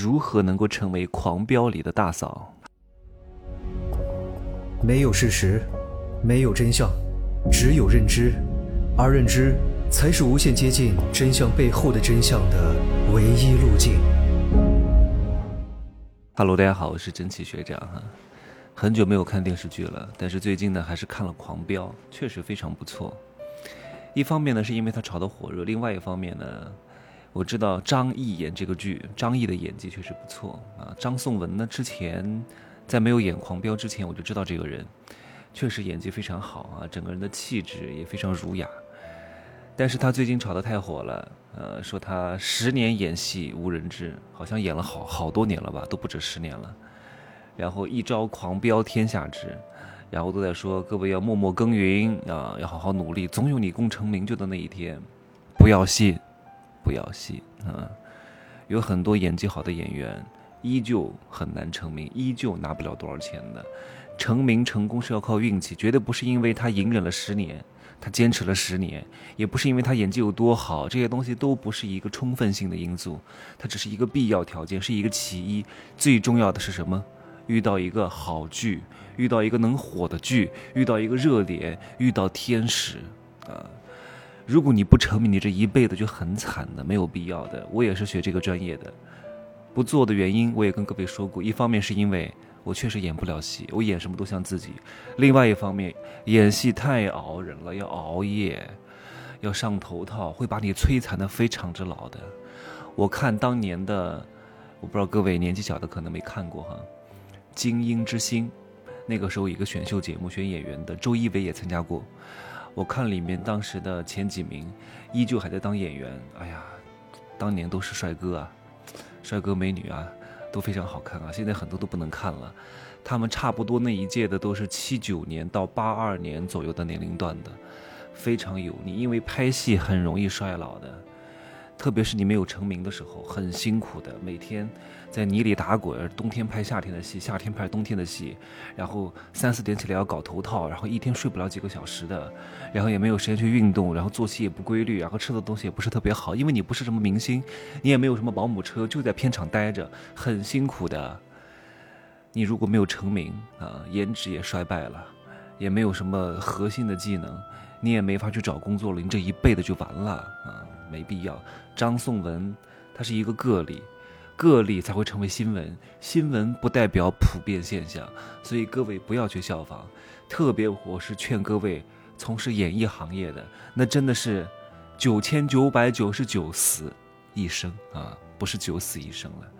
如何能够成为《狂飙》里的大嫂？没有事实，没有真相，只有认知，而认知才是无限接近真相背后的真相的唯一路径。Hello，大家好，我是真奇学长哈。很久没有看电视剧了，但是最近呢，还是看了《狂飙》，确实非常不错。一方面呢，是因为它炒得火热；另外一方面呢，我知道张译演这个剧，张译的演技确实不错啊。张颂文呢，之前在没有演《狂飙》之前，我就知道这个人，确实演技非常好啊，整个人的气质也非常儒雅。但是他最近炒得太火了，呃，说他十年演戏无人知，好像演了好好多年了吧，都不止十年了。然后一朝狂飙天下知，然后都在说各位要默默耕耘啊，要好好努力，总有你功成名就的那一天，不要信。不要信啊！有很多演技好的演员，依旧很难成名，依旧拿不了多少钱的。成名成功是要靠运气，绝对不是因为他隐忍了十年，他坚持了十年，也不是因为他演技有多好，这些东西都不是一个充分性的因素，它只是一个必要条件，是一个其一。最重要的是什么？遇到一个好剧，遇到一个能火的剧，遇到一个热点，遇到天使啊！如果你不成名，你这一辈子就很惨的，没有必要的。我也是学这个专业的，不做的原因我也跟各位说过。一方面是因为我确实演不了戏，我演什么都像自己；另外一方面，演戏太熬人了，要熬夜，要上头套，会把你摧残的非常之老的。我看当年的，我不知道各位年纪小的可能没看过哈，《精英之星》，那个时候一个选秀节目选演员的，周一围也参加过。我看里面当时的前几名，依旧还在当演员。哎呀，当年都是帅哥啊，帅哥美女啊，都非常好看啊。现在很多都不能看了。他们差不多那一届的都是七九年到八二年左右的年龄段的，非常油腻，因为拍戏很容易衰老的。特别是你没有成名的时候，很辛苦的，每天在泥里打滚，冬天拍夏天的戏，夏天拍冬天的戏，然后三四点起来要搞头套，然后一天睡不了几个小时的，然后也没有时间去运动，然后作息也不规律，然后吃的东西也不是特别好，因为你不是什么明星，你也没有什么保姆车，就在片场待着，很辛苦的。你如果没有成名啊，颜值也衰败了，也没有什么核心的技能，你也没法去找工作了，你这一辈子就完了啊。没必要。张颂文，他是一个个例，个例才会成为新闻，新闻不代表普遍现象，所以各位不要去效仿。特别我是劝各位从事演艺行业的，那真的是九千九百九十九死一生啊，不是九死一生了，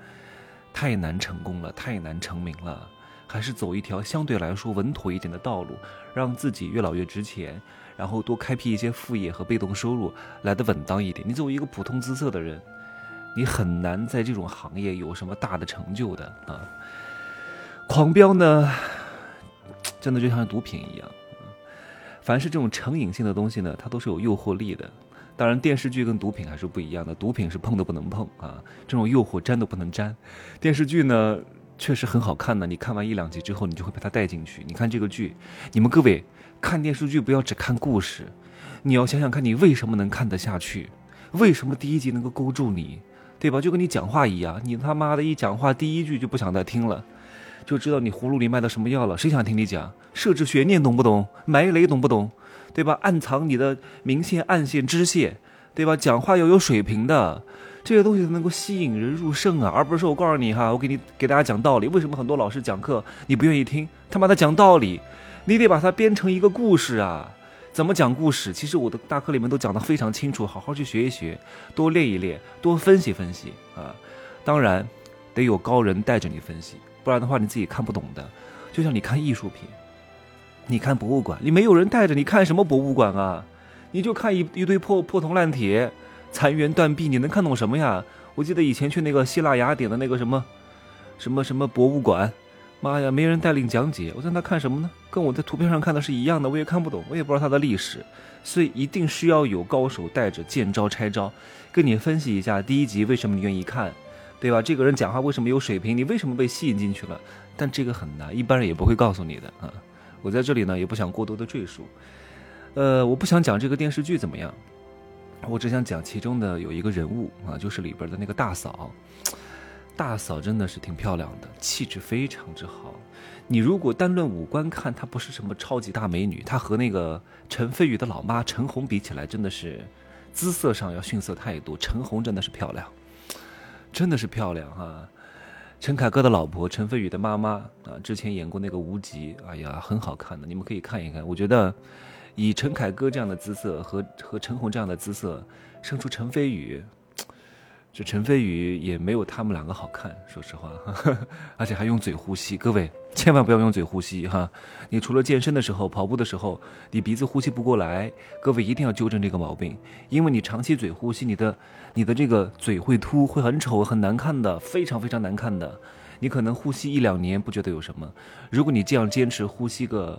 太难成功了，太难成名了。还是走一条相对来说稳妥一点的道路，让自己越老越值钱，然后多开辟一些副业和被动收入，来的稳当一点。你作为一个普通姿色的人，你很难在这种行业有什么大的成就的啊。狂飙呢，真的就像毒品一样，凡是这种成瘾性的东西呢，它都是有诱惑力的。当然，电视剧跟毒品还是不一样的，毒品是碰都不能碰啊，这种诱惑沾都不能沾。电视剧呢？确实很好看的，你看完一两集之后，你就会被它带进去。你看这个剧，你们各位看电视剧不要只看故事，你要想想看你为什么能看得下去，为什么第一集能够勾住你，对吧？就跟你讲话一样，你他妈的一讲话第一句就不想再听了，就知道你葫芦里卖的什么药了。谁想听你讲？设置悬念懂不懂？埋雷懂不懂？对吧？暗藏你的明线、暗线、支线，对吧？讲话要有水平的。这些东西才能够吸引人入胜啊，而不是说我告诉你哈，我给你给大家讲道理。为什么很多老师讲课你不愿意听？他妈的讲道理，你得把它编成一个故事啊！怎么讲故事？其实我的大课里面都讲得非常清楚，好好去学一学，多练一练，多分析分析啊！当然得有高人带着你分析，不然的话你自己看不懂的。就像你看艺术品，你看博物馆，你没有人带着你看什么博物馆啊？你就看一一堆破破铜烂铁。残垣断壁，你能看懂什么呀？我记得以前去那个希腊雅典的那个什么，什么什么博物馆，妈呀，没人带领讲解，我在那看什么呢？跟我在图片上看的是一样的，我也看不懂，我也不知道它的历史，所以一定需要有高手带着，见招拆招，跟你分析一下第一集为什么你愿意看，对吧？这个人讲话为什么有水平？你为什么被吸引进去了？但这个很难，一般人也不会告诉你的啊。我在这里呢，也不想过多的赘述，呃，我不想讲这个电视剧怎么样。我只想讲其中的有一个人物啊，就是里边的那个大嫂。大嫂真的是挺漂亮的，气质非常之好。你如果单论五官看，她不是什么超级大美女，她和那个陈飞宇的老妈陈红比起来，真的是姿色上要逊色太多。陈红真的是漂亮，真的是漂亮哈。陈凯歌的老婆，陈飞宇的妈妈啊，之前演过那个《无极》，哎呀，很好看的，你们可以看一看。我觉得，以陈凯歌这样的姿色和和陈红这样的姿色，生出陈飞宇。这陈飞宇也没有他们两个好看，说实话，而且还用嘴呼吸。各位千万不要用嘴呼吸哈！你除了健身的时候、跑步的时候，你鼻子呼吸不过来，各位一定要纠正这个毛病，因为你长期嘴呼吸，你的、你的这个嘴会凸，会很丑、很难看的，非常非常难看的。你可能呼吸一两年不觉得有什么，如果你这样坚持呼吸个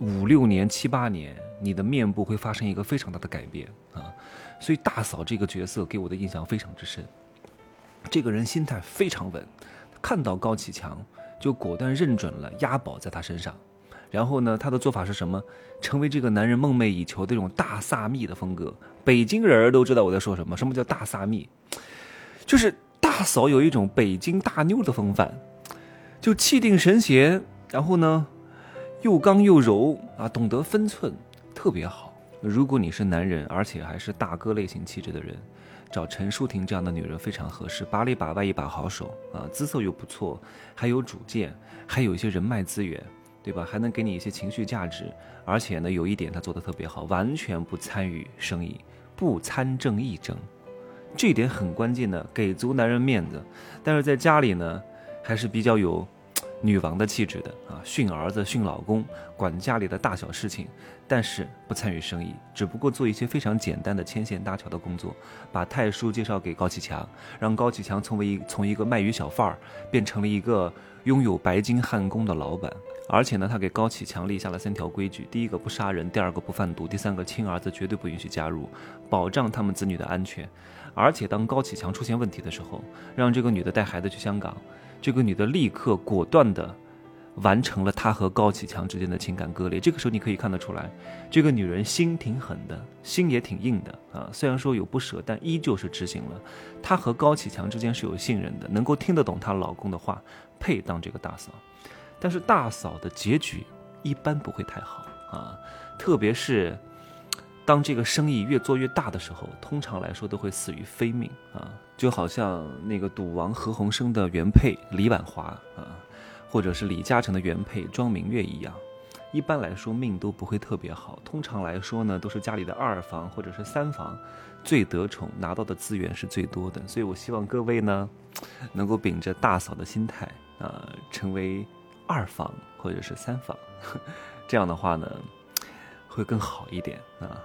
五六年、七八年，你的面部会发生一个非常大的改变啊。所以大嫂这个角色给我的印象非常之深，这个人心态非常稳，看到高启强就果断认准了押宝在他身上，然后呢，他的做法是什么？成为这个男人梦寐以求的这种大萨蜜的风格。北京人都知道我在说什么，什么叫大萨蜜？就是大嫂有一种北京大妞的风范，就气定神闲，然后呢，又刚又柔啊，懂得分寸，特别好。如果你是男人，而且还是大哥类型气质的人，找陈淑婷这样的女人非常合适，把里把外一把好手啊，姿色又不错，还有主见，还有一些人脉资源，对吧？还能给你一些情绪价值，而且呢，有一点她做的特别好，完全不参与生意，不参政议政，这一点很关键的，给足男人面子。但是在家里呢，还是比较有。女王的气质的啊，训儿子、训老公，管家里的大小事情，但是不参与生意，只不过做一些非常简单的牵线搭桥的工作，把太叔介绍给高启强，让高启强从为一从一个卖鱼小贩儿变成了一个拥有白金汉宫的老板。而且呢，他给高启强立下了三条规矩：第一个不杀人，第二个不贩毒，第三个亲儿子绝对不允许加入，保障他们子女的安全。而且当高启强出现问题的时候，让这个女的带孩子去香港。这个女的立刻果断地完成了她和高启强之间的情感割裂。这个时候你可以看得出来，这个女人心挺狠的，心也挺硬的啊。虽然说有不舍，但依旧是执行了。她和高启强之间是有信任的，能够听得懂她老公的话，配当这个大嫂。但是大嫂的结局一般不会太好啊，特别是。当这个生意越做越大的时候，通常来说都会死于非命啊，就好像那个赌王何鸿燊的原配李婉华啊，或者是李嘉诚的原配庄明月一样，一般来说命都不会特别好。通常来说呢，都是家里的二房或者是三房最得宠，拿到的资源是最多的。所以我希望各位呢，能够秉着大嫂的心态啊，成为二房或者是三房，这样的话呢，会更好一点啊。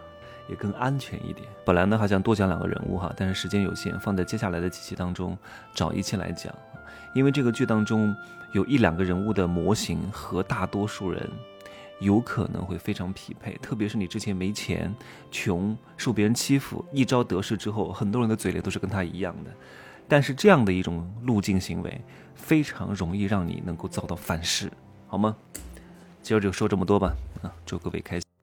也更安全一点。本来呢还想多讲两个人物哈，但是时间有限，放在接下来的几期当中找一期来讲。因为这个剧当中有一两个人物的模型和大多数人有可能会非常匹配，特别是你之前没钱、穷、受别人欺负，一朝得势之后，很多人的嘴脸都是跟他一样的。但是这样的一种路径行为，非常容易让你能够遭到反噬，好吗？今儿就说这么多吧，啊，祝各位开心。